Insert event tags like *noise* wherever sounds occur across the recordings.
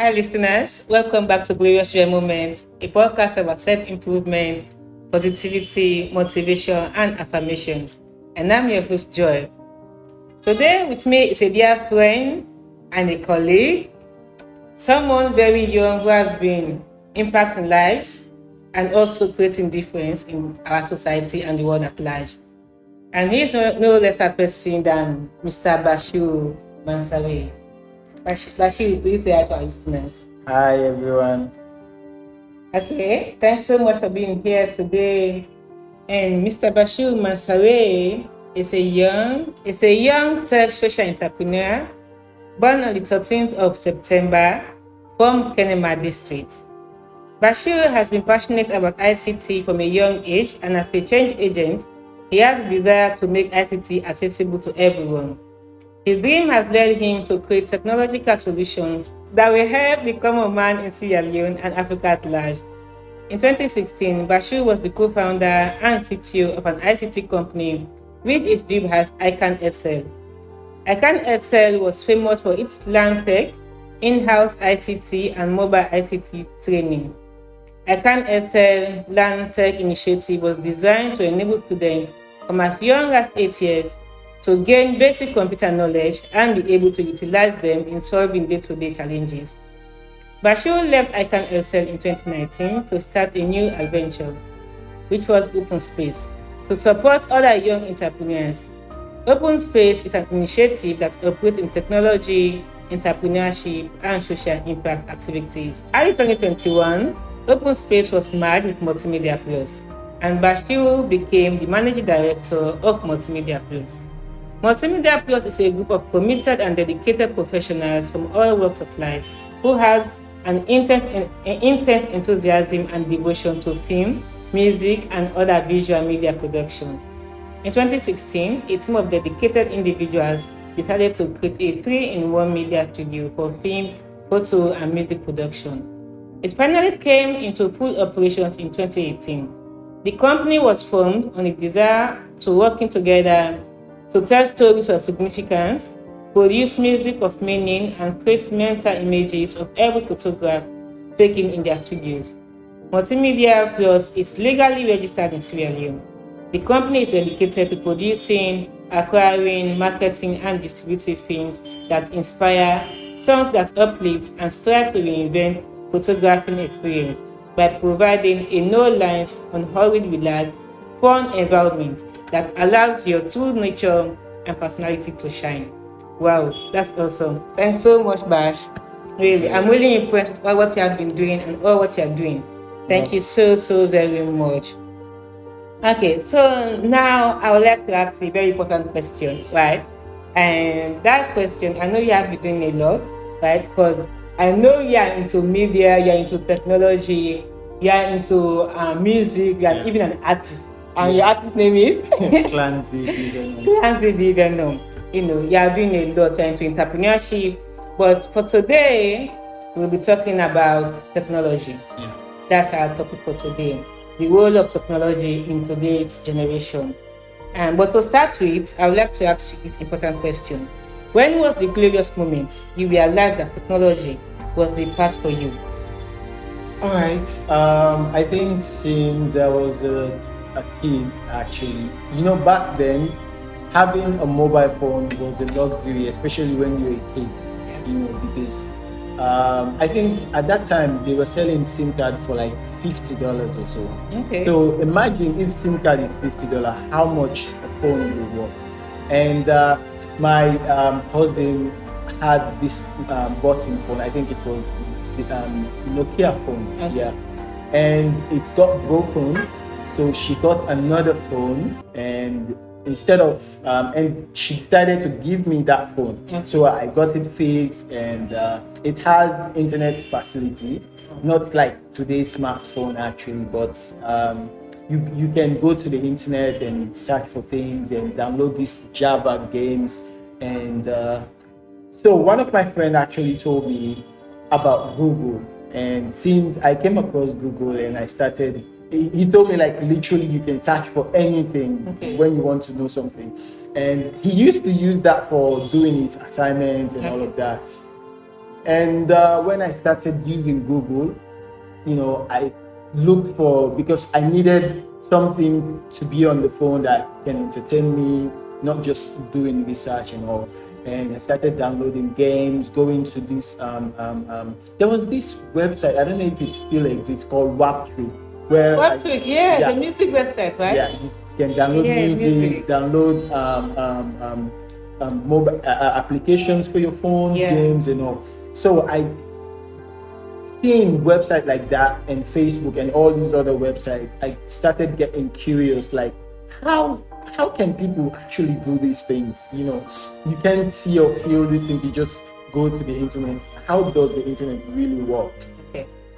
Hi, listeners. Welcome back to Glorious Joy Moment, a podcast about self improvement, positivity, motivation, and affirmations. And I'm your host, Joy. Today, with me is a dear friend and a colleague, someone very young who has been impacting lives and also creating difference in our society and the world at large. And he is no, no less a person than Mr. Bashir Bashir, please say hi to our listeners. Hi, everyone. Okay, thanks so much for being here today. And Mr. Bashir Mansawe is a young, is a young tech social entrepreneur born on the 13th of September from Kenema District. Bashir has been passionate about ICT from a young age, and as a change agent, he has a desire to make ICT accessible to everyone. His dream has led him to create technological solutions that will help the common man in Sierra Leone and Africa at large. In 2016, Bashir was the co-founder and CTO of an ICT company which is dubbed as ICANN Excel. ICANN Excel was famous for its land tech, in-house ICT, and mobile ICT training. ICANN Excel Land Tech Initiative was designed to enable students from as young as 8 years to gain basic computer knowledge and be able to utilize them in solving day-to-day challenges. Bashir left ICANN Excel in 2019 to start a new adventure, which was Open Space, to support other young entrepreneurs. Open Space is an initiative that operates in technology, entrepreneurship, and social impact activities. Early 2021, Open Space was merged with Multimedia Plus, and Bashir became the managing director of Multimedia Plus. Multimedia Plus is a group of committed and dedicated professionals from all walks of life who have an intense, an intense enthusiasm and devotion to film, music, and other visual media production. In 2016, a team of dedicated individuals decided to create a three-in-one media studio for film, photo, and music production. It finally came into full operations in 2018. The company was formed on a desire to working together to tell stories of significance, produce music of meaning, and create mental images of every photograph taken in their studios. Multimedia Plus is legally registered in Sierra Leone. The company is dedicated to producing, acquiring, marketing, and distributing films that inspire, songs that uplift, and strive to reinvent photographing experience by providing a no lines, unhurried, relaxed, fun environment that allows your true nature and personality to shine. Wow, that's awesome. Thanks so much, Bash. Really, I'm really impressed with all what you have been doing and all what you're doing. Thank you so, so very much. Okay, so now I would like to ask a very important question, right? And that question, I know you have been doing a lot, right? Because I know you are into media, you are into technology, you are into uh, music, you are yeah. even an artist. And your artist name is? *laughs* Clancy Biganom. Clancy Biganom. You know, you are doing a lot into entrepreneurship. But for today, we'll be talking about technology. Yeah. That's our topic for today. The role of technology in today's generation. And but to start with, I would like to ask you this important question. When was the glorious moment you realized that technology was the path for you? All right. Um, I think since I was a a kid actually. You know, back then, having a mobile phone was a luxury, especially when you were a kid. You know, because um, I think at that time they were selling SIM card for like fifty dollars or so. Okay. So imagine if SIM card is fifty dollars, how much a phone would worth. And uh, my um, husband had this um, button phone. I think it was the um, Nokia phone. Okay. Yeah, and it got broken so she got another phone and instead of um, and she decided to give me that phone. Okay. so i got it fixed and uh, it has internet facility. Not like today's smartphone actually but um, you, you can go to the internet and search for things and download these java games. And uh, so one of my friends actually told me about google. And since i came across google and i started he told me like literally you can search for anything okay. when you want to know something and he used to use that for doing his assignments and all of that And uh, when I started using Google, you know, I looked for because I needed something to be on the phone that can entertain me, not just doing research and all. And I started downloading games, going to this. Um, um, um, there was this website. I don't know if it still exists called Waptrick, where Waptrick, yeah, yeah, the music website, right? Yeah, you can download yeah, music, music, download um, um, um, um mobile uh, uh, applications for your phone, yeah. games, and all. So I seeing websites like that and Facebook and all these other websites, I started getting curious, like how how can people actually do these things? You know, you can't see or feel these things. You just go to the internet. How does the internet really work?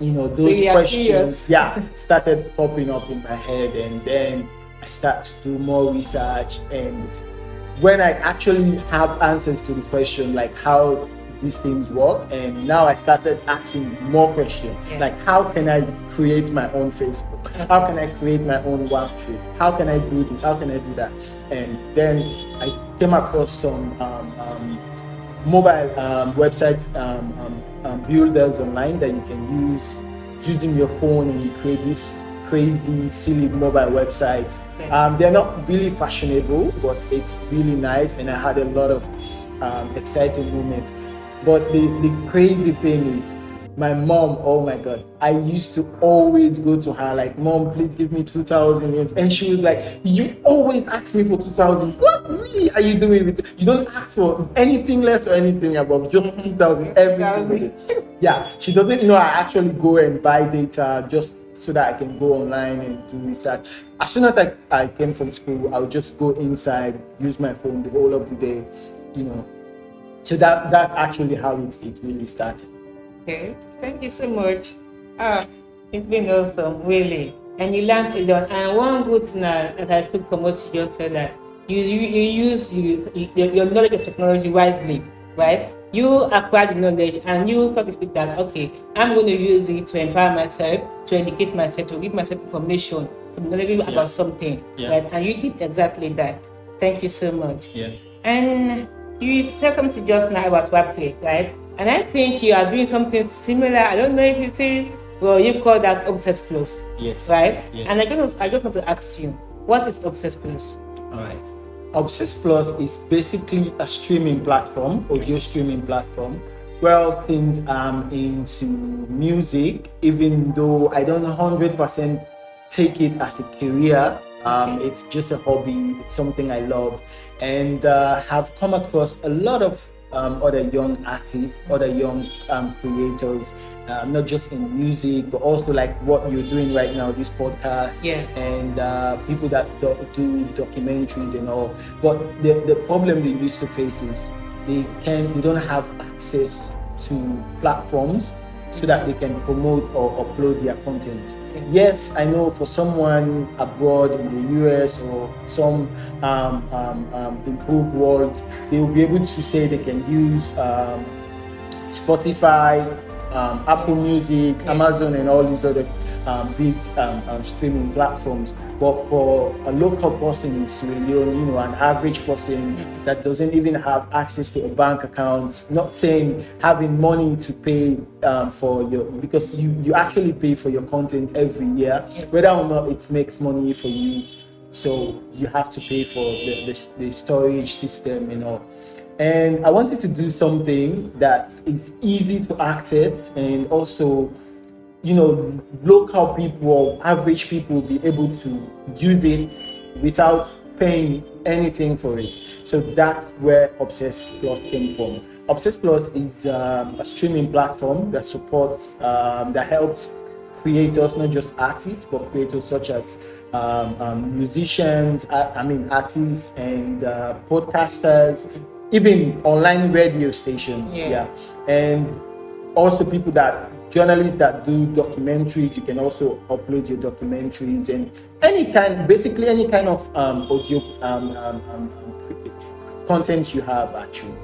You know, those so questions, yeah, started popping up in my head, and then I start to do more research. And when I actually have answers to the question, like how these things work. And now I started asking more questions yeah. like, how can I create my own Facebook? How can I create my own Waptrick? How can I do this? How can I do that? And then I came across some um, um, mobile um, websites um, um, um, builders online that you can use using your phone and you create these crazy, silly mobile websites. Okay. they're not really fashionable, but it's really nice, and I had a lot of exciting moments. But the, the crazy thing is, my mom, oh my God, I used to always go to her, like, Mom, please give me 2,000 yen. And she was like, You always ask me for 2,000. What really are you doing with it? You don't ask for anything less or anything above, just 2,000 every *laughs* Yeah, she doesn't know I actually go and buy data just so that I can go online and do research. As soon as I, I came from school, I would just go inside, use my phone the whole of the day, you know, so that that's actually how it, it really started. Okay, thank you so much. Ah, it's been awesome, really. And you learned a lot. And one good thing that I took from what you just said that you you, you use you, you, your knowledge of technology wisely, right? You acquire the knowledge and you talk to people that okay, I'm going to use it to empower myself, to educate myself, to give myself information, to be knowledgeable yeah. about something, yeah. right? And you did exactly that. Thank you so much. Yeah. And you said something just now about Web3, right? And I think you are doing something similar. I don't know if it is. Well, you call that Obsess Plus. Yes. Right? Yes. And I just, I just want to ask you, what is Obsess Plus? All right. Obsess Plus is basically a streaming platform, audio streaming platform. Well, since I'm into music, even though I don't 100% take it as a career, um, okay. it's just a hobby, it's something I love and uh, have come across a lot of um, other young artists, other young um, creators, um, not just in music, but also like what you're doing right now, this podcast, yeah. and uh, people that do, do, documentaries and all. But the, the problem they used to face is they can they don't have access to platforms so that they can promote or upload their content. Yes, I know for someone abroad in the US or some um, um, um, improved world, they will be able to say they can use um, Spotify, um, Apple Music, Amazon, and all these other um, big um, um, streaming platforms. But for a local person in Sierra Leone, you know, an average person that doesn't even have access to a bank account, not saying having money to pay um, for your, because you, you actually pay for your content every year, whether or not it makes money for you. So you have to pay for the, the, the storage system and all and I wanted to do something that is easy to access and also you know, local people or average people will be able to use it without paying anything for it. So that's where Obsess Plus came from. Obsess Plus is um, a streaming platform that supports, um, that helps creators, not just artists, but creators such as um, um musicians, I, I, mean, artists and uh, podcasters, even online radio stations. Yeah. yeah. And also people that journalists that do documentaries, you can also upload your documentaries and any kind, basically any kind of um, audio um, um, um, um content you have actually.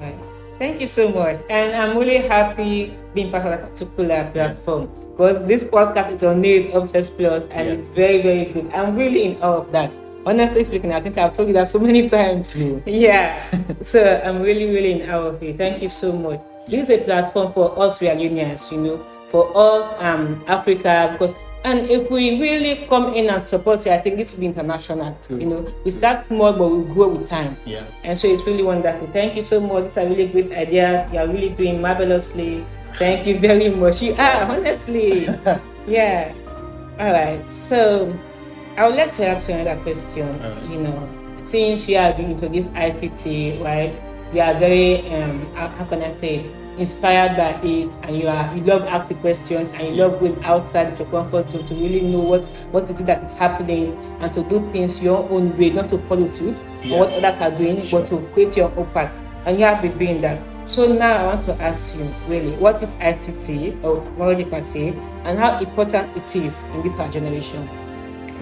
Right. Thank you so much. And I'm really happy being part of that particular platform because this podcast is on Need Obsess Plus and yeah. it's very, very good. I'm really in awe of that. Honestly speaking, I think I've told you that so many *laughs* times. Yeah. *laughs* so I'm really, really in awe of it. Thank you so much. This is a platform for us reunions, you know, for us um Africa because and if we really come in and support it, I think this will be international. True. You know, we start small but we grow with time. Yeah. And so it's really wonderful. Thank you so much. These are really great ideas. You are really doing marvelously. Thank you very much. You are honestly. *laughs* yeah. All right. So I would like to ask you another question. You know, since you are doing into this ICT, right? You are very um how, how can I say inspired by it and you are you love asking questions and you love going outside of your comfort zone to really know what what is it that is happening and to do things your own way, not to follow suit Yeah. or what others are doing, Sure. but to create your own path. And you have been doing that. So now I want to ask you really what is ICT or technology per se and how important it is in this our generation.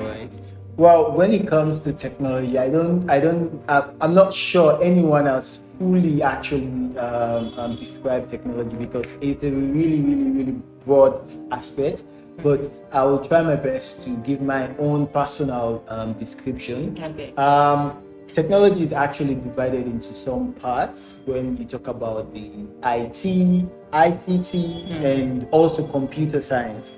Right. Well, when it comes to technology, I don't, I don't, I, I'm not sure anyone has fully actually um, um, described technology because it's a really, really, really broad aspect. But I will try my best to give my own personal um, description. Okay. Um, technology is actually divided into some parts when you talk about the IT, ICT, and also computer science.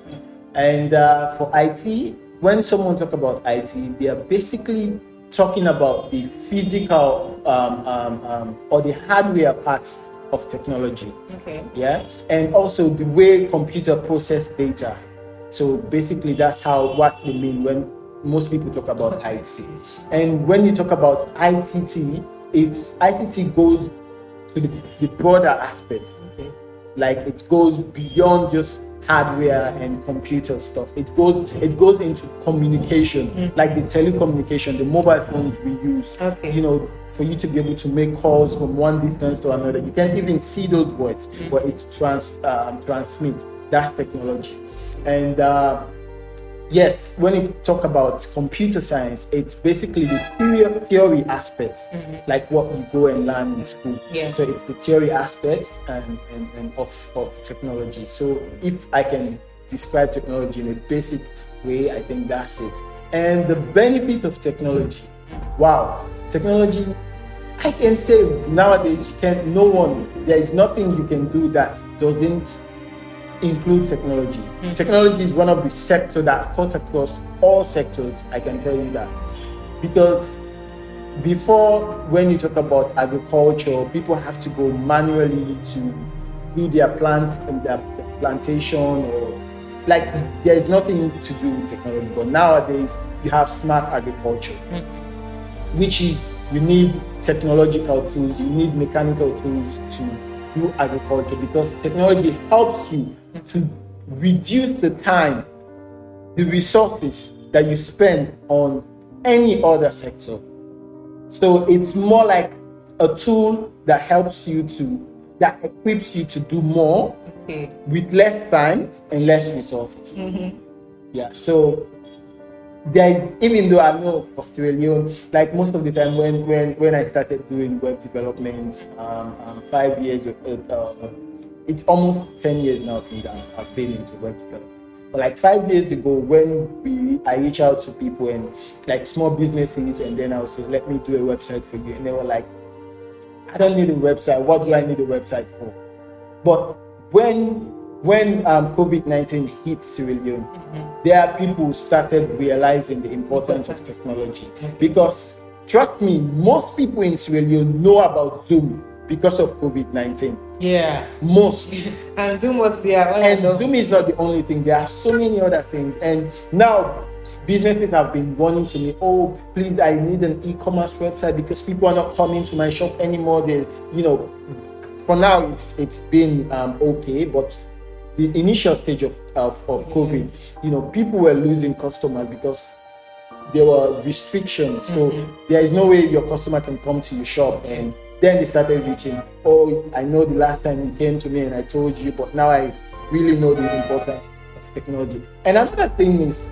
And uh, for IT, when someone talk about IT, they are basically talking about the physical um, um, um, or the hardware parts of technology. Okay. yeah? And also the way computer process data. So basically that's how what they mean when most people talk about IT and when you talk about ICT it's ICT goes to the, the broader aspects. Okay. like it goes beyond just hardware and computer stuff. It goes it goes into communication. Like the telecommunication the mobile phones we use. Okay. you know for you to be able to make calls from one distance to another. You can't even see those voice but it's trans um, transmit. That's technology. And uh, yes when you talk about computer science it's basically the theory, theory aspects mm-hmm. like what you go and learn in school. Yeah. so it's the theory aspects and, and, and of, of technology. So if i can describe technology in a basic way i think that's it. And the benefits of technology. Mm. Wow. Technology i can say nowadays you can no one there is nothing you can do that doesn't include technology. Hmm. Technology is one of the sectors that cuts across all sectors. I can tell you that because before, when you talk about agriculture, people have to go manually to do their plants and their plantation or like there is nothing to do with technology. But nowadays, you have smart agriculture hmm. which is you need technological tools, you need mechanical tools to do agriculture because technology helps you to reduce the time, the resources that you spend on any other sector. So it's more like a tool that helps you to, that equips you to do more Okay. with less time and less resources. Yeah, so there is even though I know for Sierra Leone, like most of the time when when when I started doing web development, um, um five years, uh, uh, it's almost ten years now since I've, I've been into web development. But like five years ago, when we I reach out to people and like small businesses, and then I would say, "Let me do a website for you," and they were like, "I don't need a website. What do I need a website for?" But when when um, COVID nineteen hit Sierra Leone, there are people who started realizing the importance of technology because trust me, most people in Sierra Leone know about Zoom because of COVID nineteen. Yeah. Most. *laughs* And Zoom was there. all And. Zoom is not the only thing. There are so many other things. And now businesses have been running to me, oh, please, I need an e-commerce website because people are not coming to my shop anymore. They, you know, for now it's it's been um, okay, but the initial stage of, of, of COVID, you know, people were losing customers because there were restrictions. So there is no way your customer can come to your shop and then they started reaching, oh, I know the last time you came to me and I told you, but now I really know the importance of technology. And another thing is,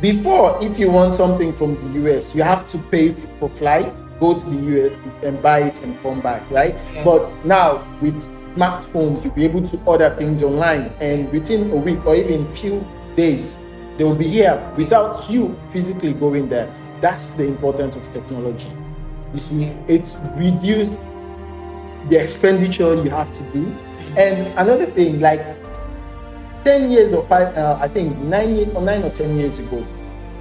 before, if you want something from the US, you have to pay for flights, go to the US and buy it and come back, right? Yeah. But now with smartphones, you'll be able to order things online, and within a week or even few days, they will be here without you physically going there. That's the importance of technology. You see, it's reduced the expenditure you have to do. And another thing, like 10 years or five, uh, I think nine, years, or nine or 10 years ago,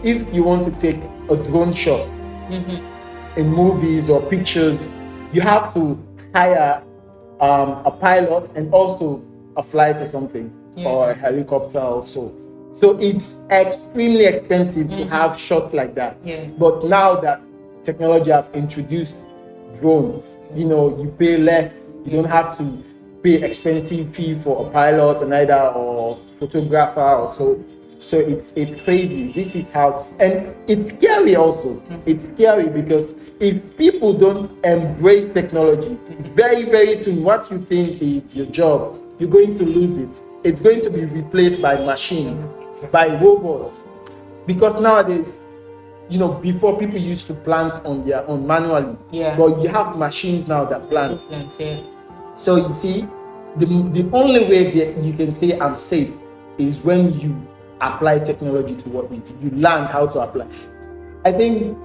if you want to take a drone shot Mm-hmm. in movies or pictures, you have to hire um, a pilot and also a flight or something, Yeah. or a helicopter also. So it's extremely expensive to Mhm. have shots like that. Yeah. But now that technology have introduced drones, you know, you pay less. You don't have to pay expensive fee for a pilot and either or photographer or so. So it's it's crazy. This is how and it's scary also. It's scary because if people don't embrace technology, very, very soon what you think is your job, you're going to lose it. It's going to be replaced by machines, by robots. Because nowadays, you know, before people used to plant on their own manually. Yeah. But you have machines now that plant. Yeah. So you see, the, the only way that you can say I'm safe is when you apply technology to what you do. You learn how to apply. I think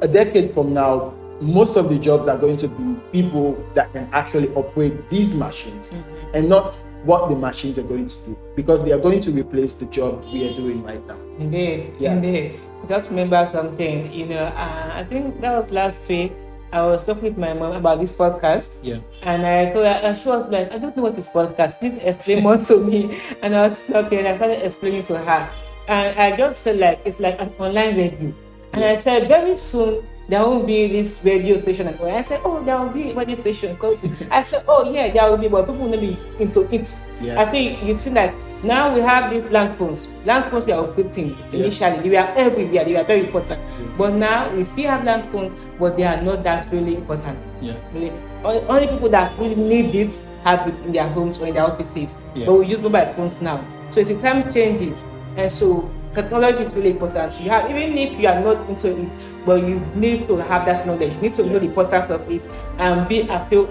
a decade from now, most of the jobs are going to be people that can actually operate these machines mm-hmm. and not what the machines are going to do because they are going to replace the job we are doing right now. Indeed, Yeah. indeed. Just remember something, you know, uh, I think that was last week. I was talking with my mom about this podcast, Yeah. and I told her, and she was like, I don't know what is podcast. Please explain more to me. *laughs* And I was okay, and I started explaining to her. And I just said, like, it's like an online radio. And I said, very soon there will be this radio station. And I said, oh, there will be a radio station. *laughs* I said, oh, yeah, there will be, but people will not be into it. Yeah. I think you see, like, now we have these land phones. Land phones we are operating initially, they were everywhere, they were very important. But now we still have land phones, but they are not that really important. Yeah. Really, only only people that really need it have it in their homes or in their offices. Yeah. But we use mobile phones now. So it's the times changes, and so technology is really important. You have even if you are not into it, but you need to have that knowledge. You need to know the importance of it and be a feel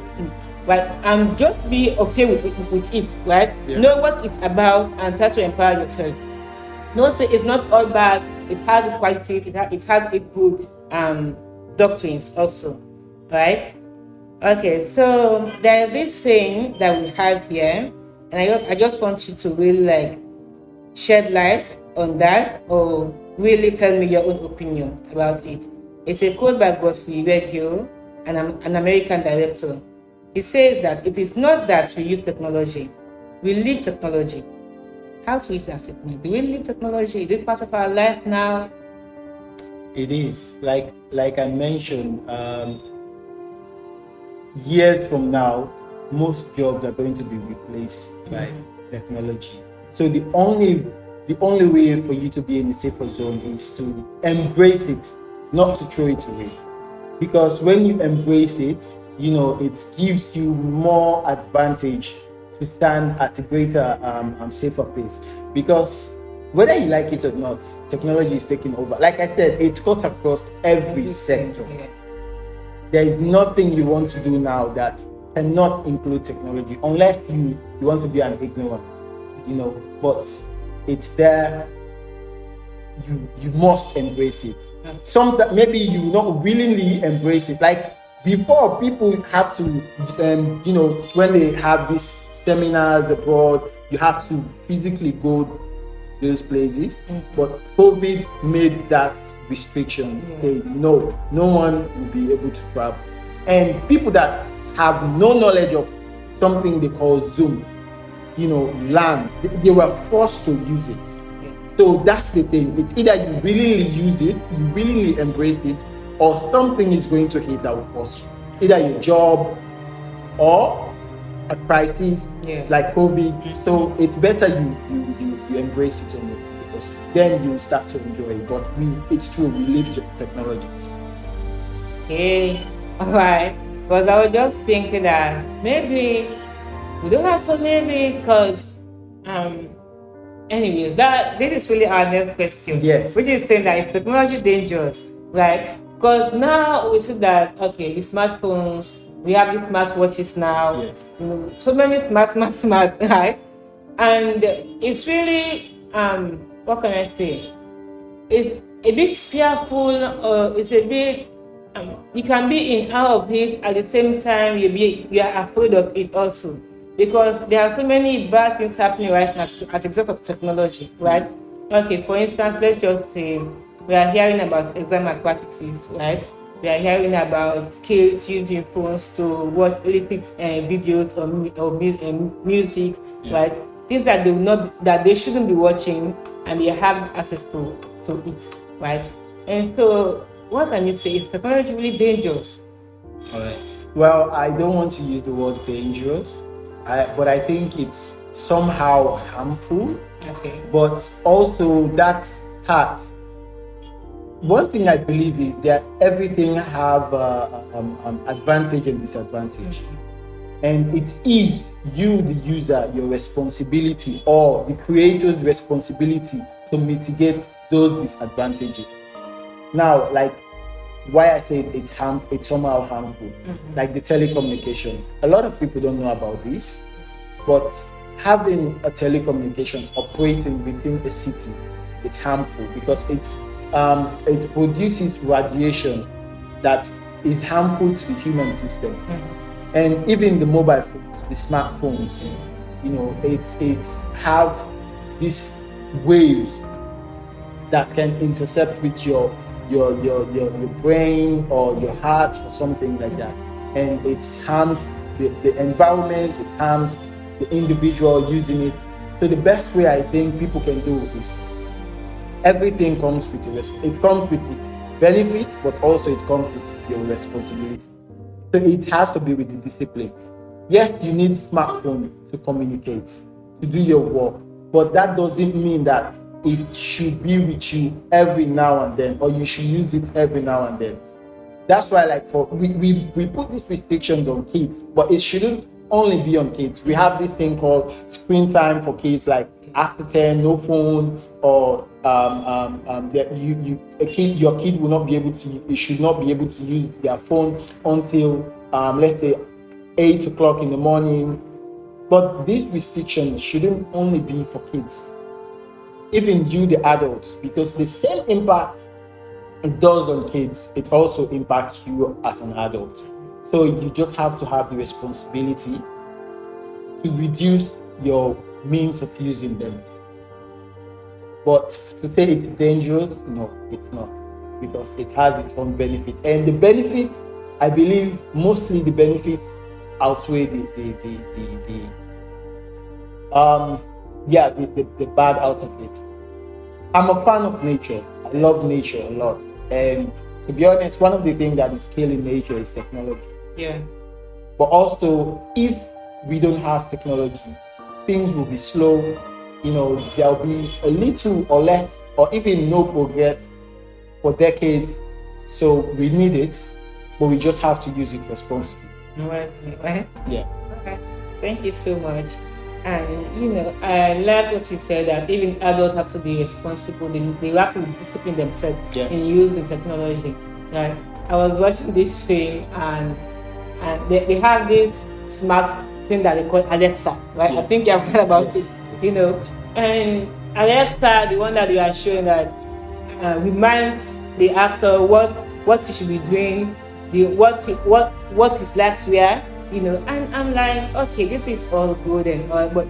right and just be okay with it, with it right? Yeah. know what it's about and try to empower yourself. Don't say it's not all bad. It has the qualities. It, ha- it has a good um doctrines also right? Okay so there is this saying that we have here and I, I just want you to really like shed light on that or really tell me your own opinion about it. It's a quote by godfrey Reggio, an, an american director he says that it is not that we use technology we live technology how to use that statement do we live technology is it part of our life now It is like like I mentioned. Um, years from now, most jobs are going to be replaced by technology. So the only the only way for you to be in a safer zone is to embrace it, not to throw it away. Because when you embrace it, you know it gives you more advantage to stand at a greater um, and safer pace. Because whether you like it or not, technology is taking over. Like I said, it's cut across every sector. There is nothing you want to do now that cannot include technology, unless you you want to be an ignorant, you know. But it's there. You you must embrace it. Sometimes maybe you not willingly embrace it. Like before, people have to, um, you know, when they have these seminars abroad, you have to physically go those places. Mhm. But COVID made that restriction. Yeah. Say no, no one will be able to travel. And people that have no knowledge of something they call Zoom, you know, learn. They, they were forced to use it. Yeah. So that's the thing. It's either you willingly use it, you willingly embrace it, or something is going to hit that will force you. Either your job or a crisis Yeah. like COVID. So it's better you, you, you, you embrace it only because then you start to enjoy it. But we it's true, we live te- technology. Okay, *laughs* all right. Because I was just thinking that maybe we don't have to live it because, um, anyways, that this is really our next question. Yes. Which is saying that is technology dangerous, right? Because now we see that okay, the smartphones, we have these smartwatches now. Yes. You know, so many smart, *laughs* smart, smart, right? And it's really um, what can I say? It's a bit fearful, or it's a bit um, you can be in awe of it at the same time you be you are afraid of it also because there are so many bad things happening right now to, as a result of technology, right? Okay, for instance, let's just say we are hearing about exam malpractices, right? We are hearing about kids using phones to watch illicit uh, videos or, or uh, music, yeah. right? Things that they will not that they shouldn't be watching and they have access to to it, right? And so, what can you say? Is technology really dangerous? All right. Well, I don't want to use the word dangerous I, but I think it's somehow harmful. Okay. But also that's that. One thing I believe is that everything have uh, um, um, advantage and disadvantage, and it is you, the user, your responsibility or the creator's responsibility to mitigate those disadvantages. Now, like why I say it's harm, it's somehow harmful, mm-hmm. like the telecommunications. A lot of people don't know about this, but having a telecommunication operating within a city, it's harmful because it's um, it produces radiation that is harmful to the human system, mm-hmm. and even the mobile phones, the smartphones, mm-hmm. you know, it's it's have these waves that can intercept with your your, your, your, your brain or your heart or something like that. And it harms the, the environment, it harms the individual using it. So the best way I think people can do is everything comes with a it comes with its benefits, but also it comes with your responsibility. So it has to be with the discipline. Yes, you need smartphone to communicate, to do your work, but that doesn't mean that it should be with you every now and then, or you should use it every now and then. That's why, like, for we, we, we put these restrictions on kids, but it shouldn't only be on kids. We have this thing called screen time for kids, like after 10, no phone, or um, um, um, that you, you a kid, your kid will not be able to, you should not be able to use their phone until, um, let's say, 8 o'clock in the morning. But these restrictions shouldn't only be for kids even you, the adults, because the same impact it does on kids, it also impacts you as an adult. So you just have to have the responsibility to reduce your means of using them. But to say it's dangerous, no, it's not, because it has its own benefit. And the benefits, I believe, mostly the benefits outweigh the the the, the, the um yeah, the, the, the bad out of it. I'm a fan of nature. I love nature a lot. And to be honest, one of the things that is killing nature is technology. Yeah. But also, if we don't have technology, things will be slow. You know, there'll be a little or less, or even no progress for decades. So we need it, but we just have to use it responsibly. Right? Yeah. Okay. Thank you so much. And you know, I like what you said that even adults have to be responsible. They, they have to discipline themselves yeah. in using technology. Right? I was watching this film and and they, they have this smart thing that they call Alexa, right? Yeah. I think you've heard about yes. it, you know. And Alexa, the one that you are showing that uh, reminds the actor what what he should be doing, the what what what his likes were, you know, and I'm like, okay, this is all good and all, but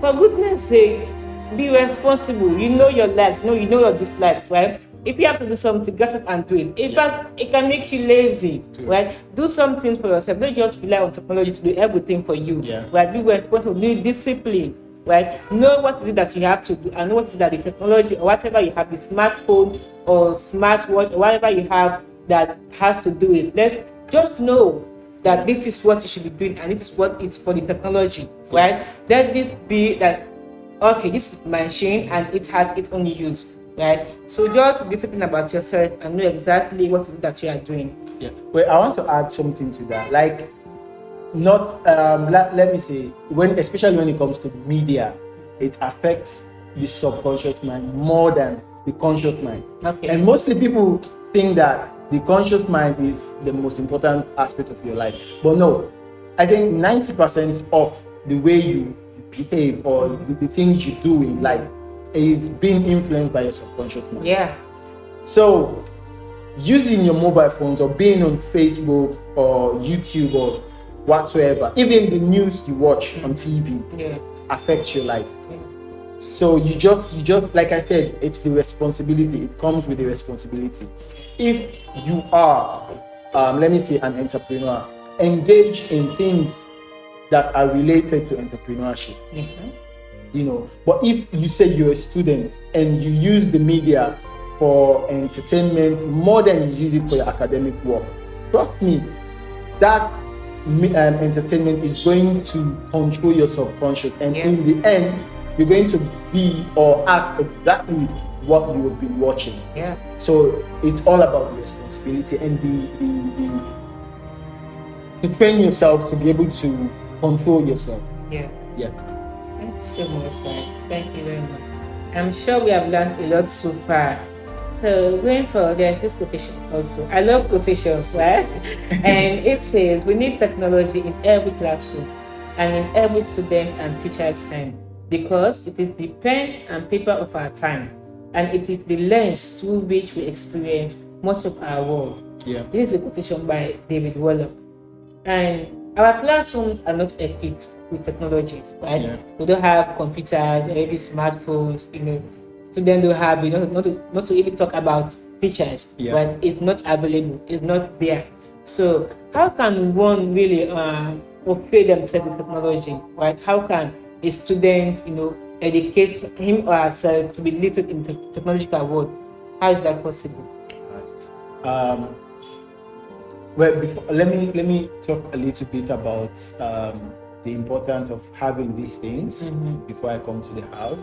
for goodness sake, be responsible. You know your likes, you know, you know your dislikes, right? If you have to do something, get up and do it. In yeah. fact, it can make you lazy, True. right? Do something for yourself. Don't just rely on technology to do everything for you, yeah. right? Be responsible, be disciplined, right? Know what it is that you have to do, and know what it is that the technology or whatever you have, the smartphone or smartwatch or whatever you have that has to do it. Let just know that this is what you should be doing and this is what is for the technology, right? Let this be that okay, this is my machine and it has its own use, right? So just be disciplined about yourself and know exactly what is that you are doing. Yeah. Well, I want to add something to that. Like, not um, let, let me say when especially when it comes to media, it affects the subconscious mind more than the conscious mind. Okay. And mostly people think that the conscious mind is the most important aspect of your life. But no, I think 90% of the way you behave or the things you do in life is being influenced by your subconscious mind. Yeah. So using your mobile phones or being on Facebook or YouTube or whatsoever, even the news you watch on TV Yeah. affects your life. Yeah. So you just you just like I said, it's the responsibility. It comes with the responsibility. If you are, um, let me say, an entrepreneur, engage in things that are related to entrepreneurship. Mhm. You know, but if you say you're a student and you use the media for entertainment more than you use it for your academic work, trust me, that um, entertainment is going to control your subconscious, and Yeah. in the end, you're going to be or act exactly what you have been watching. Yeah. So it's all about the responsibility and the, the, the to train yourself to be able to control yourself. Yeah. Yeah. Thank you so much, guys. Thank you very much. I'm sure we have learned a lot so far. So going forward, there's this quotation also. I love quotations, right? *laughs* and it says we need technology in every classroom and in every student and teacher's hand because it is the pen and paper of our time and it is the lens through which we experience much of our world. Yeah. This is a quotation by David Warlick. And our classrooms are not equipped with technologies, right? Yeah. We don't have computers, maybe smartphones, you know. Students don't have, you know, not to, not to even talk about teachers, Yeah. but it's not available, it's not there. So how can one really uh, fulfill themselves with technology, right? How can a student, you know, educate him or herself to be literate in the technological world? How is that possible? Um, well, before, let me let me talk a little bit about um, the importance of having these things Mhm. before I come to the house.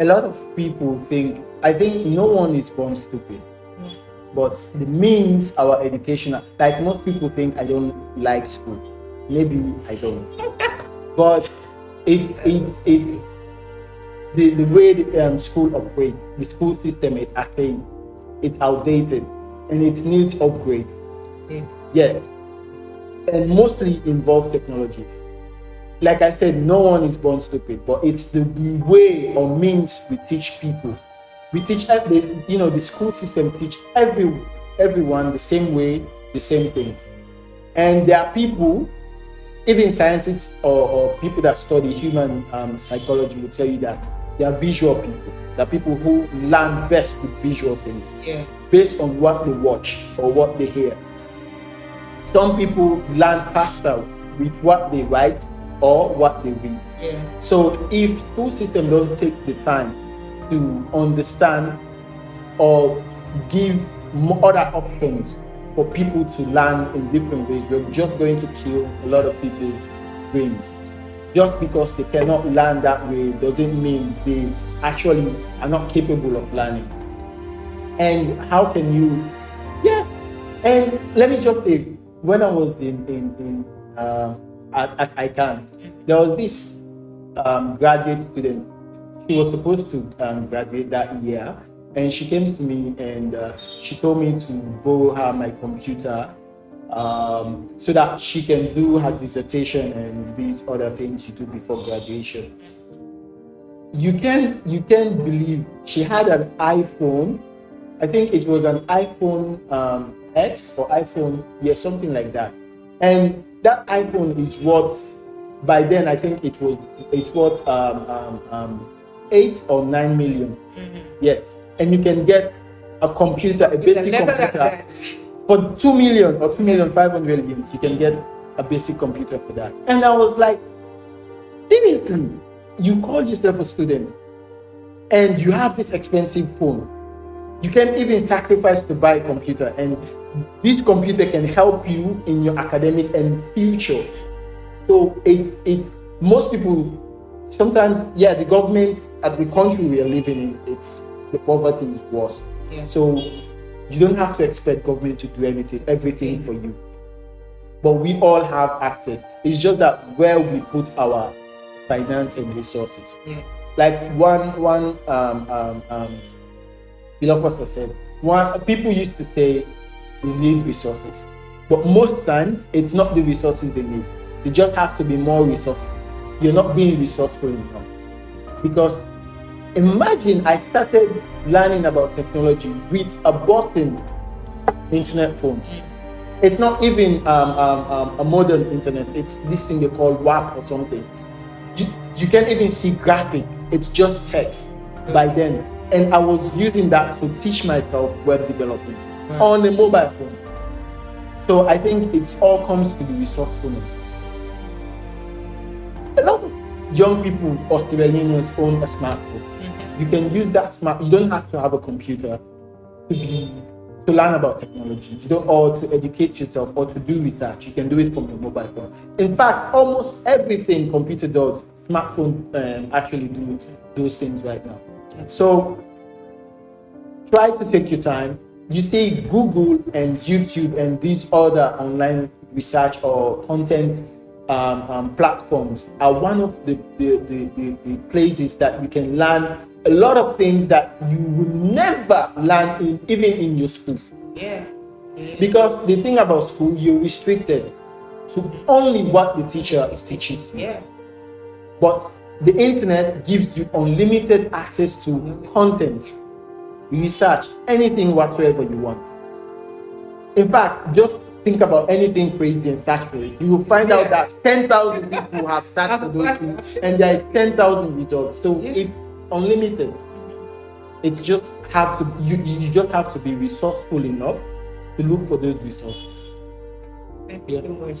A lot of people think I think no one is born stupid, but the means our education, like most people think I don't like school. Maybe I don't, *laughs* but it's it's it's the, the way the um, school operates, the school system is archaic, it's outdated, and it needs upgrade. Yeah. Yes, and mostly involves technology. Like I said, no one is born stupid, but it's the way or means we teach people. We teach, the, you know, the school system teach every everyone the same way, the same things, and there are people even scientists or, or people that study human um, psychology will tell you that they are visual people. They are people who learn best with visual things Yeah. based on what they watch or what they hear. Some people learn faster with what they write or what they read. Yeah. So if school system don't take the time to understand or give other options for people to learn in different ways, we're just going to kill a lot of people's dreams. Just because they cannot learn that way doesn't mean they actually are not capable of learning. And how can you? Yes. And let me just say, when I was in in, in uh, at, at ICANN, there was this um, graduate student. She was supposed to um, graduate that year, and she came to me and uh, she told me to borrow her my computer um, so that she can do her dissertation and these other things you do before graduation. You can't you can't believe she had an iPhone. I think it was an iPhone um, X or iPhone, yeah, something like that. And that iPhone is worth by then I think it was it was um, um, um, eight or nine million. Mhm. Yes, and you can get a computer, a basic computer for two million or two million five hundred yen, you can get a basic computer for that. And I was like, seriously, you call yourself a student and you have this expensive phone. You can't even sacrifice to buy a computer, and this computer can help you in your academic and future. So it's it's most people sometimes yeah the government at the country we are living in it's the poverty is worse. Yeah. So you don't have to expect government to do anything, everything for you. But we all have access. It's just that where we put our finance and resources. Yeah. Like one one um um um philosopher said, one people used to say they need resources. But most times it's not the resources they need. They just have to be more resourceful. You're not being resourceful enough. Because Imagine I started learning about technology with a button internet phone. It's not even um, um, um, a modern internet. It's this thing they call WAP or something. You, you can't even see graphic. It's just text by then. And I was using that to teach myself web development. On a mobile phone. So I think it all comes to the resourcefulness. A lot of young people, Australians, own a smartphone. You can use that smart. You don't have to have a computer to be to learn about technology. You don't or to educate yourself or to do research. You can do it from your mobile phone. In fact, almost everything computer does, smartphone um, actually do those things right now. So try to take your time. You see Google and YouTube and these other online research or content um, um, platforms are one of the, the, the, the, the places that you can learn a lot of things that you will never learn in even in your schools. Yeah. yeah. Because the thing about school, you're restricted to only what the teacher is teaching. Yeah. But the internet gives you unlimited access to content, research, anything whatsoever you want. In fact, just think about anything crazy and it. You will find out that 10,000 people have searched for those things and there is 10,000 results. So Yeah. it's unlimited. It's just have to you, you just have to be resourceful enough to look for those resources. Thank you so much.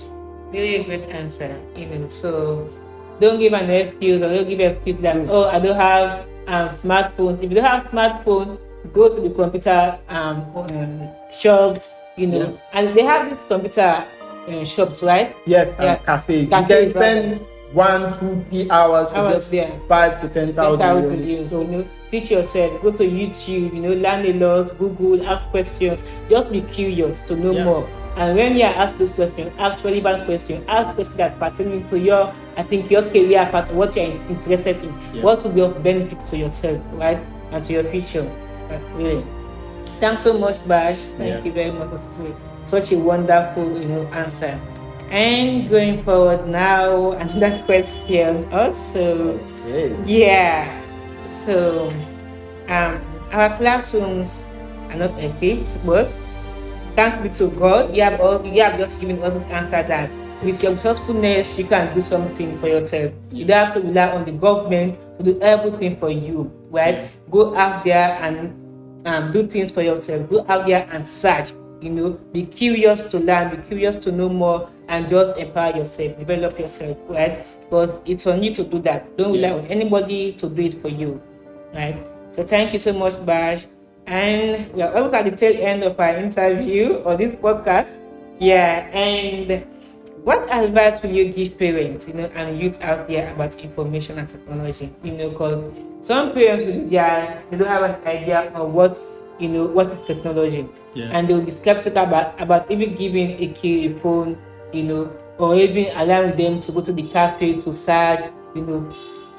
Very great answer. You know, so don't give an excuse or don't give an excuse that Mm. oh I don't have um, smartphones. If you don't have smartphone, go to the computer um, um, shops. You know, Yeah. and they have these computer uh, shops, right? Yes, and cafes. Cafes, you can spend one, two, three hours for Hours, just yeah. five to ten thousand euros. So You know, teach yourself. Go to YouTube. You know, learn a lot. Google, ask questions. Just be curious to know Yeah. more. And when you are asked those questions, ask relevant questions. Ask questions that pertain to your, I think, your career path, what you are interested in, Yeah. what will be of benefit to yourself, right, and to your future. Really, thanks so much, Bash. Thank Yeah. you very much for such a- such a wonderful, you know, answer. And going forward now, *laughs* another question also. okay. Yeah. So, um, our classrooms are not equipped, but thanks be to God, you have, all, you have just given us this answer that with your resourcefulness, you can do something for yourself. You don't have to rely on the government to do everything for you, right? Go out there and um, do things for yourself. Go out there and search. You know, be curious to learn, be curious to know more, and just empower yourself, develop yourself, right? Because it's on you to do that. Don't rely on anybody to do it for you, right? So thank you so much, Bash. And we are almost at the tail end of our interview or this podcast. Yeah, and what advice will you give parents, you know, and youth out there about information and technology? You know, because some parents will they, are, they don't have an idea of what you know what is technology, Yeah. and they'll be skeptical about about even giving a kid a phone, you know, or even allowing them to go to the cafe to search, you know.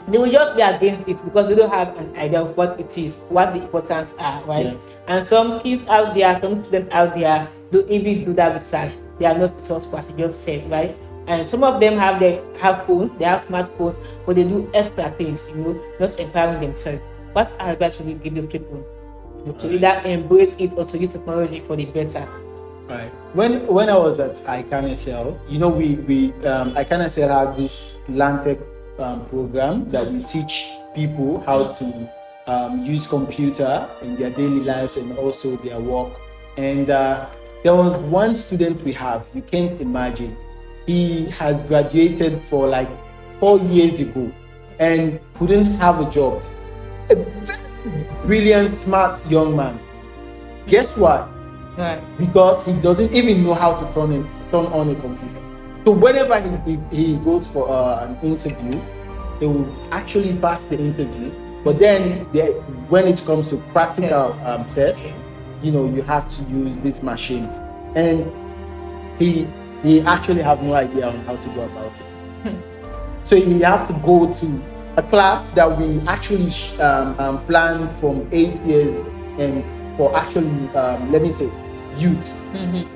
They will just be against it because they don't have an idea of what it is, what the importance are, right? Yeah. And some kids out there, some students out there don't even do that research. They are not resourceful, as you just said, right? And some of them have their have phones, they have smartphones, but they do extra things, you know, not empowering themselves. What advice would you give these people to either embrace it or to use technology for the better? Right. When when I was at ICANSL, you know, we we um, ICANSL had this Lantec um, program that we teach people how to um, use computer in their daily lives and also their work. And uh, there was one student we have. You can't imagine. He has graduated for like four years ago and couldn't have a job. A very brilliant, smart young man. Guess what? Right. because he doesn't even know how to turn, in, turn on a computer. So whenever he, he, he goes for uh, an interview, he will actually pass the interview. But then when it comes to practical um, tests, you know, you have to use these machines. And he he actually have no idea on how to go about it. so you have to go to a class that we actually um, um, plan from eight years and for actually, um, let me say, youth.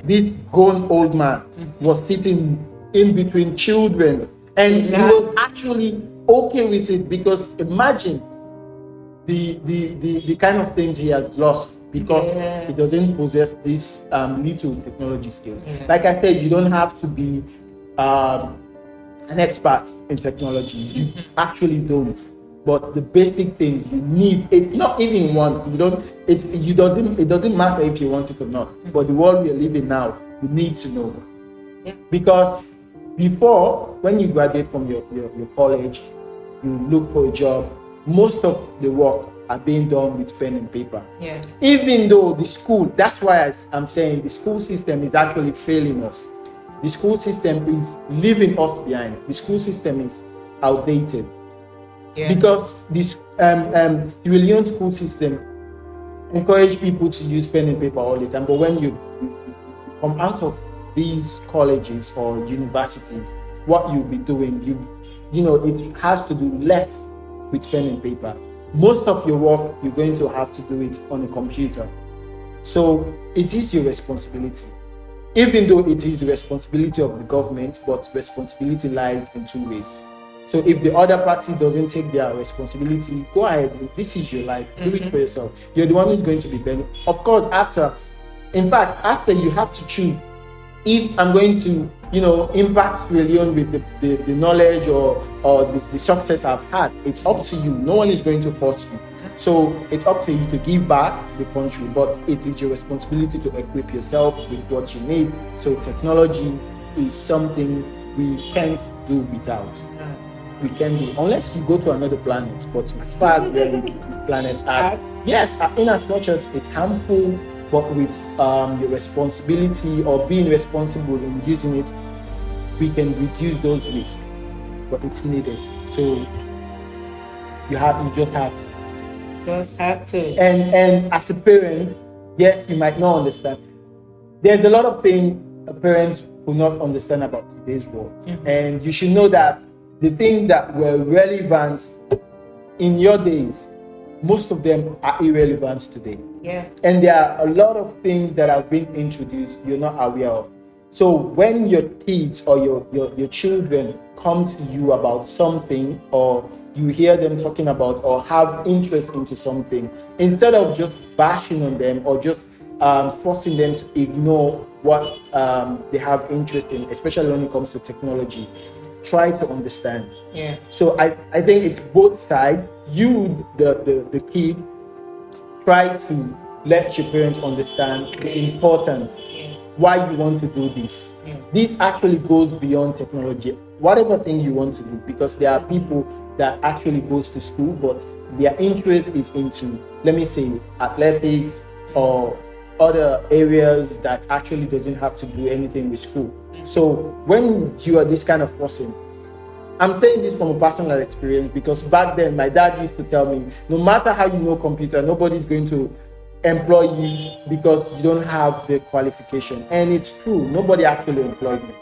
This grown old man was sitting in between children and Yeah. he was actually okay with it because imagine the, the, the, the kind of things he has lost because Yeah. he doesn't possess this um, little technology skills. Yeah. Like I said, you don't have to be um, an expert in technology. You Mm-hmm. actually don't. But the basic things you need, it's not even once. You don't. It you doesn't. It doesn't matter if you want it or not. But the world we are living now, you need to know. Mm-hmm. Yeah. Because before, when you graduate from your, your, your college, you look for a job. Most of the work are being done with pen and paper. Yeah. even though the school that's why I, am saying the school system is actually failing us. The school system is leaving us behind. The school system is outdated. Yeah. because this um, um Sierra Leone school system encourage people to use pen and paper all the time. But when you come out of these colleges or universities what you'll be doing you you know it has to do less with pen and paper most of your work you're going to have to do it on a computer. So it is your responsibility. Even though it is the responsibility of the government but responsibility lies in two ways. So if the other party doesn't take their responsibility go ahead. This is your life. Do it mm-hmm. for yourself. You're the one who's going to be benefit of course after in fact after you have to choose if I'm going to, you know, impact Leone with the, the, the knowledge or or the, the success I've had, it's up to you. No one is going to force you. So it's up to you to give back to the country, but it is your responsibility to equip yourself with what you need. So technology is something we can't do without. We can do unless you go to another planet. But as far as where we planet yes, in as much as it's harmful, but with um, your responsibility or being responsible in using it, we can reduce those risks. But it's needed. So you have you just have to. just have to. And and as a parent, yes, you might not understand. There's a lot of things a parent will not understand about today's world. Mm-hmm. And you should know that the things that were relevant in your days, most of them are irrelevant today. Yeah. And there are a lot of things that have been introduced you're not aware of. So when your kids or your, your, your children come to you about something or you hear them talking about or have interest into something, instead of just bashing on them or just um, forcing them to ignore what um, they have interest in, especially when it comes to technology, try to understand. Yeah. So I, I think it's both sides. You, the, the, the kid, try to let your parents understand the importance, Yeah. Why you want to do this. Yeah. This actually goes beyond technology. Whatever thing you want to do, because there are hmm. people that actually goes to school, but their interest is into, let me say, athletics or other areas that actually doesn't have to do anything with school. Hmm. So when you are this kind of person, I'm saying this from a personal experience because back then my dad used to tell me, no matter how you know computer, nobody's going to employ you because you don't have the qualification. And it's true, nobody actually employed me.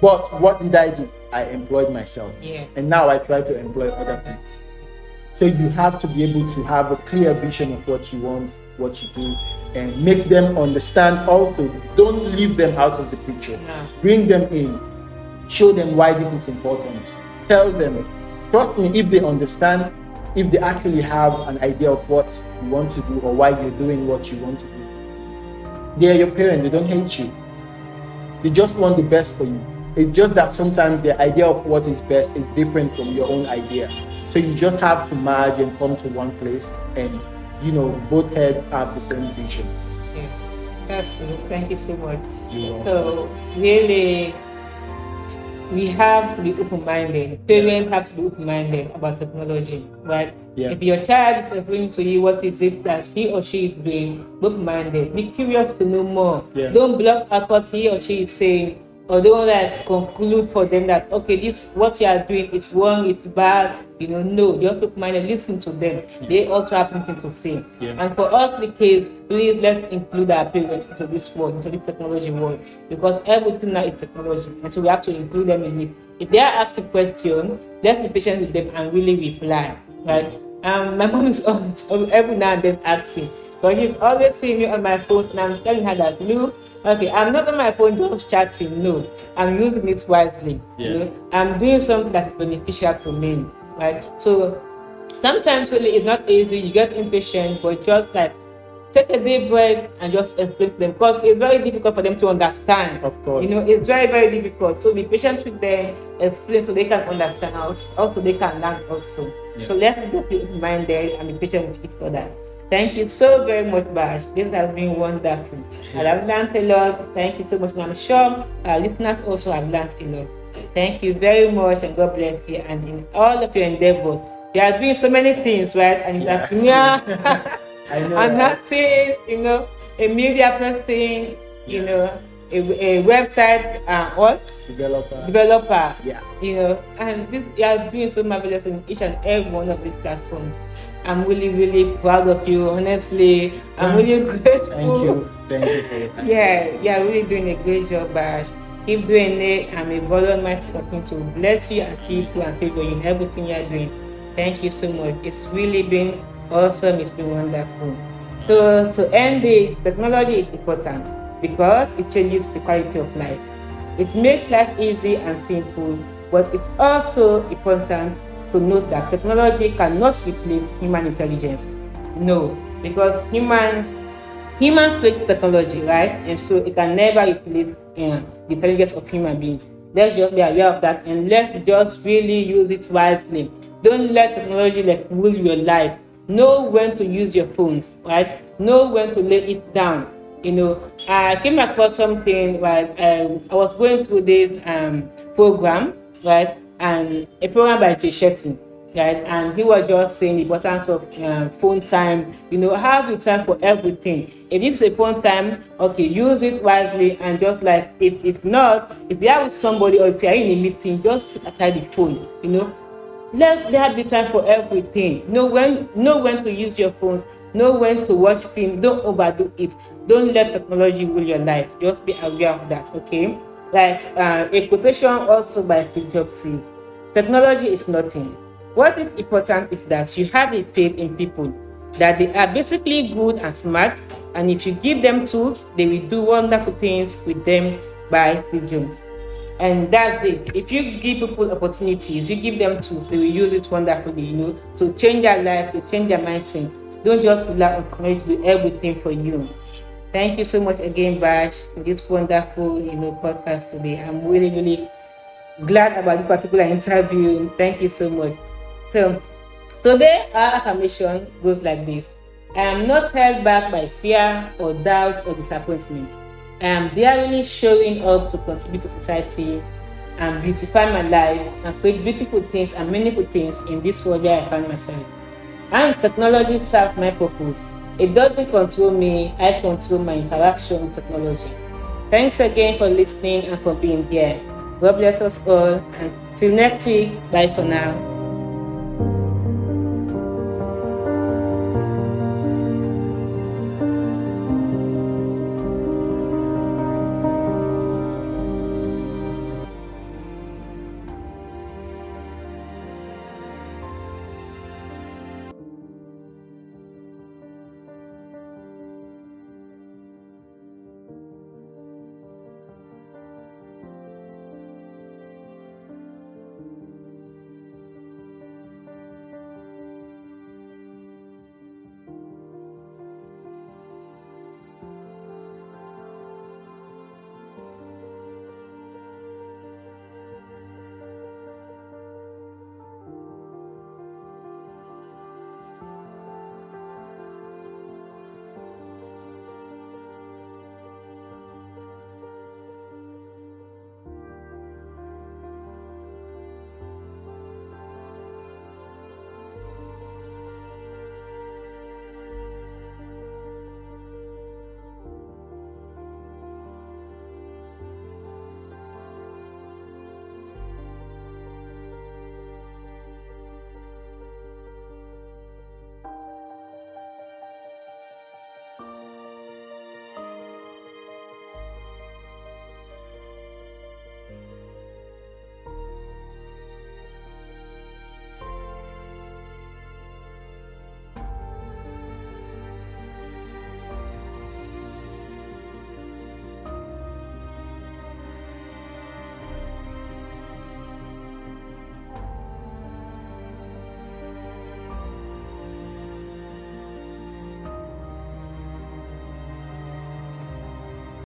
But what did I do? I employed myself. Yeah. And now I try to employ other people. So you have to be able to have a clear vision of what you want, what you do, and make them understand also. Don't leave them out of the picture. No. Bring them in. Show them why this is important. Tell them. Trust me, if they understand, if they actually have an idea of what you want to do or why you're doing what you want to do, they are your parents, they don't hate you. They just want the best for you. It's just that sometimes their idea of what is best is different from your own idea. So you just have to merge and come to one place and you know both heads have the same vision. yeah. That's true. Thank you so much. You So really, we have to be open-minded. Parents have to be open-minded about technology, right? Yeah. If your child is explaining to you what is it that he or she is doing, be open-minded. Be curious to know more. Yeah. Don't block out what he or she is saying, or don't like conclude for them that okay, this what you are doing is wrong, it's bad. You know, no. Just open-minded. Listen to them. They also have something to say. Yeah. And for us, the case, please let's include our parents into this world, into this technology world, because everything now is technology, and so we have to include them in it. If they are asked a question, let's be patient with them and really reply. Right? Um, my mom is *laughs* always every now and then asking, but she's always seeing me on my phone, and I'm telling her that look, okay, I'm not on my phone just chatting. No, I'm using it wisely. You Yeah. know, I'm doing something that is beneficial to me. Right? So sometimes really it's not easy. You get impatient, but just like take a deep breath and just explain to them because it's very difficult for them to understand. Of course. You know, it's very, very difficult. So be patient with them, explain so they can understand, also, also they can learn also. Yeah. So let's just be minded and be patient with each other. Thank you so very much, Bash. This has been wonderful. I have learned a lot. Thank you so much. And I'm sure our listeners also have learned a lot. Thank you very much and God bless you. And in all of your endeavors, you are doing so many things, right? An Yeah. entrepreneur. *laughs* I know. an artist, you know, a media person, you know, a, a website uh, what Developer. developer, Yeah. you know, and this you are doing so marvelous in each and every one of these platforms. I'm really, really proud of you. Honestly, I'm mm. really *laughs* grateful. Thank you. Thank you for your time. Yeah, you are really doing a great job, Bash. Keep doing it, I'm a God Almighty continue to bless you and see you through and favor you in everything you are doing. Thank you so much. It's really been awesome. It's been wonderful. So to end this, technology is important because it changes the quality of life. It makes life easy and simple, but it's also important to note that technology cannot replace human intelligence. No, because humans humans create technology, right? And so it can never replace uh, the intelligence of human beings. Let's just be aware of that and let's just really use it wisely. Don't let technology like rule your life. Know when to use your phones, right? Know when to lay it down. You know, I came across something right. Um, I was going through this um, program, right, and a program by Jay Shetty, right, and he was just saying the importance of um, phone time. You know, have the time for everything. If it's a phone time, okay, use it wisely, and just like if it's not, if you are with somebody or if you are in a meeting, just put aside the phone. You know, let there be time for everything. Know when know when to use your phones. Know when to watch film. Don't overdo it. Don't let technology rule your life. Just be aware of that. Okay. Like uh, a quotation also by Steve Jobs "Technology is nothing. What is important is that you have a faith in people that they are basically good and smart, and if you give them tools, they will do wonderful things with them." By Steve Jobs. And that's it. If you give people opportunities, you give them tools, they will use it wonderfully, you know, to change their life, to change their mindset. Don't just rely on technology to do everything for you. Thank you so much again, Bash, for this wonderful, you know, podcast today. I'm really, really glad about this particular interview. Thank you so much. So today our affirmation goes like this. I am not held back by fear or doubt or disappointment. I am daringly showing up to contribute to society and beautify my life and create beautiful things and meaningful things in this world where I find myself. And technology serves my purpose. It doesn't control me, I control my interaction with technology. Thanks again for listening and for being here. God bless us all. And till next week, bye for now.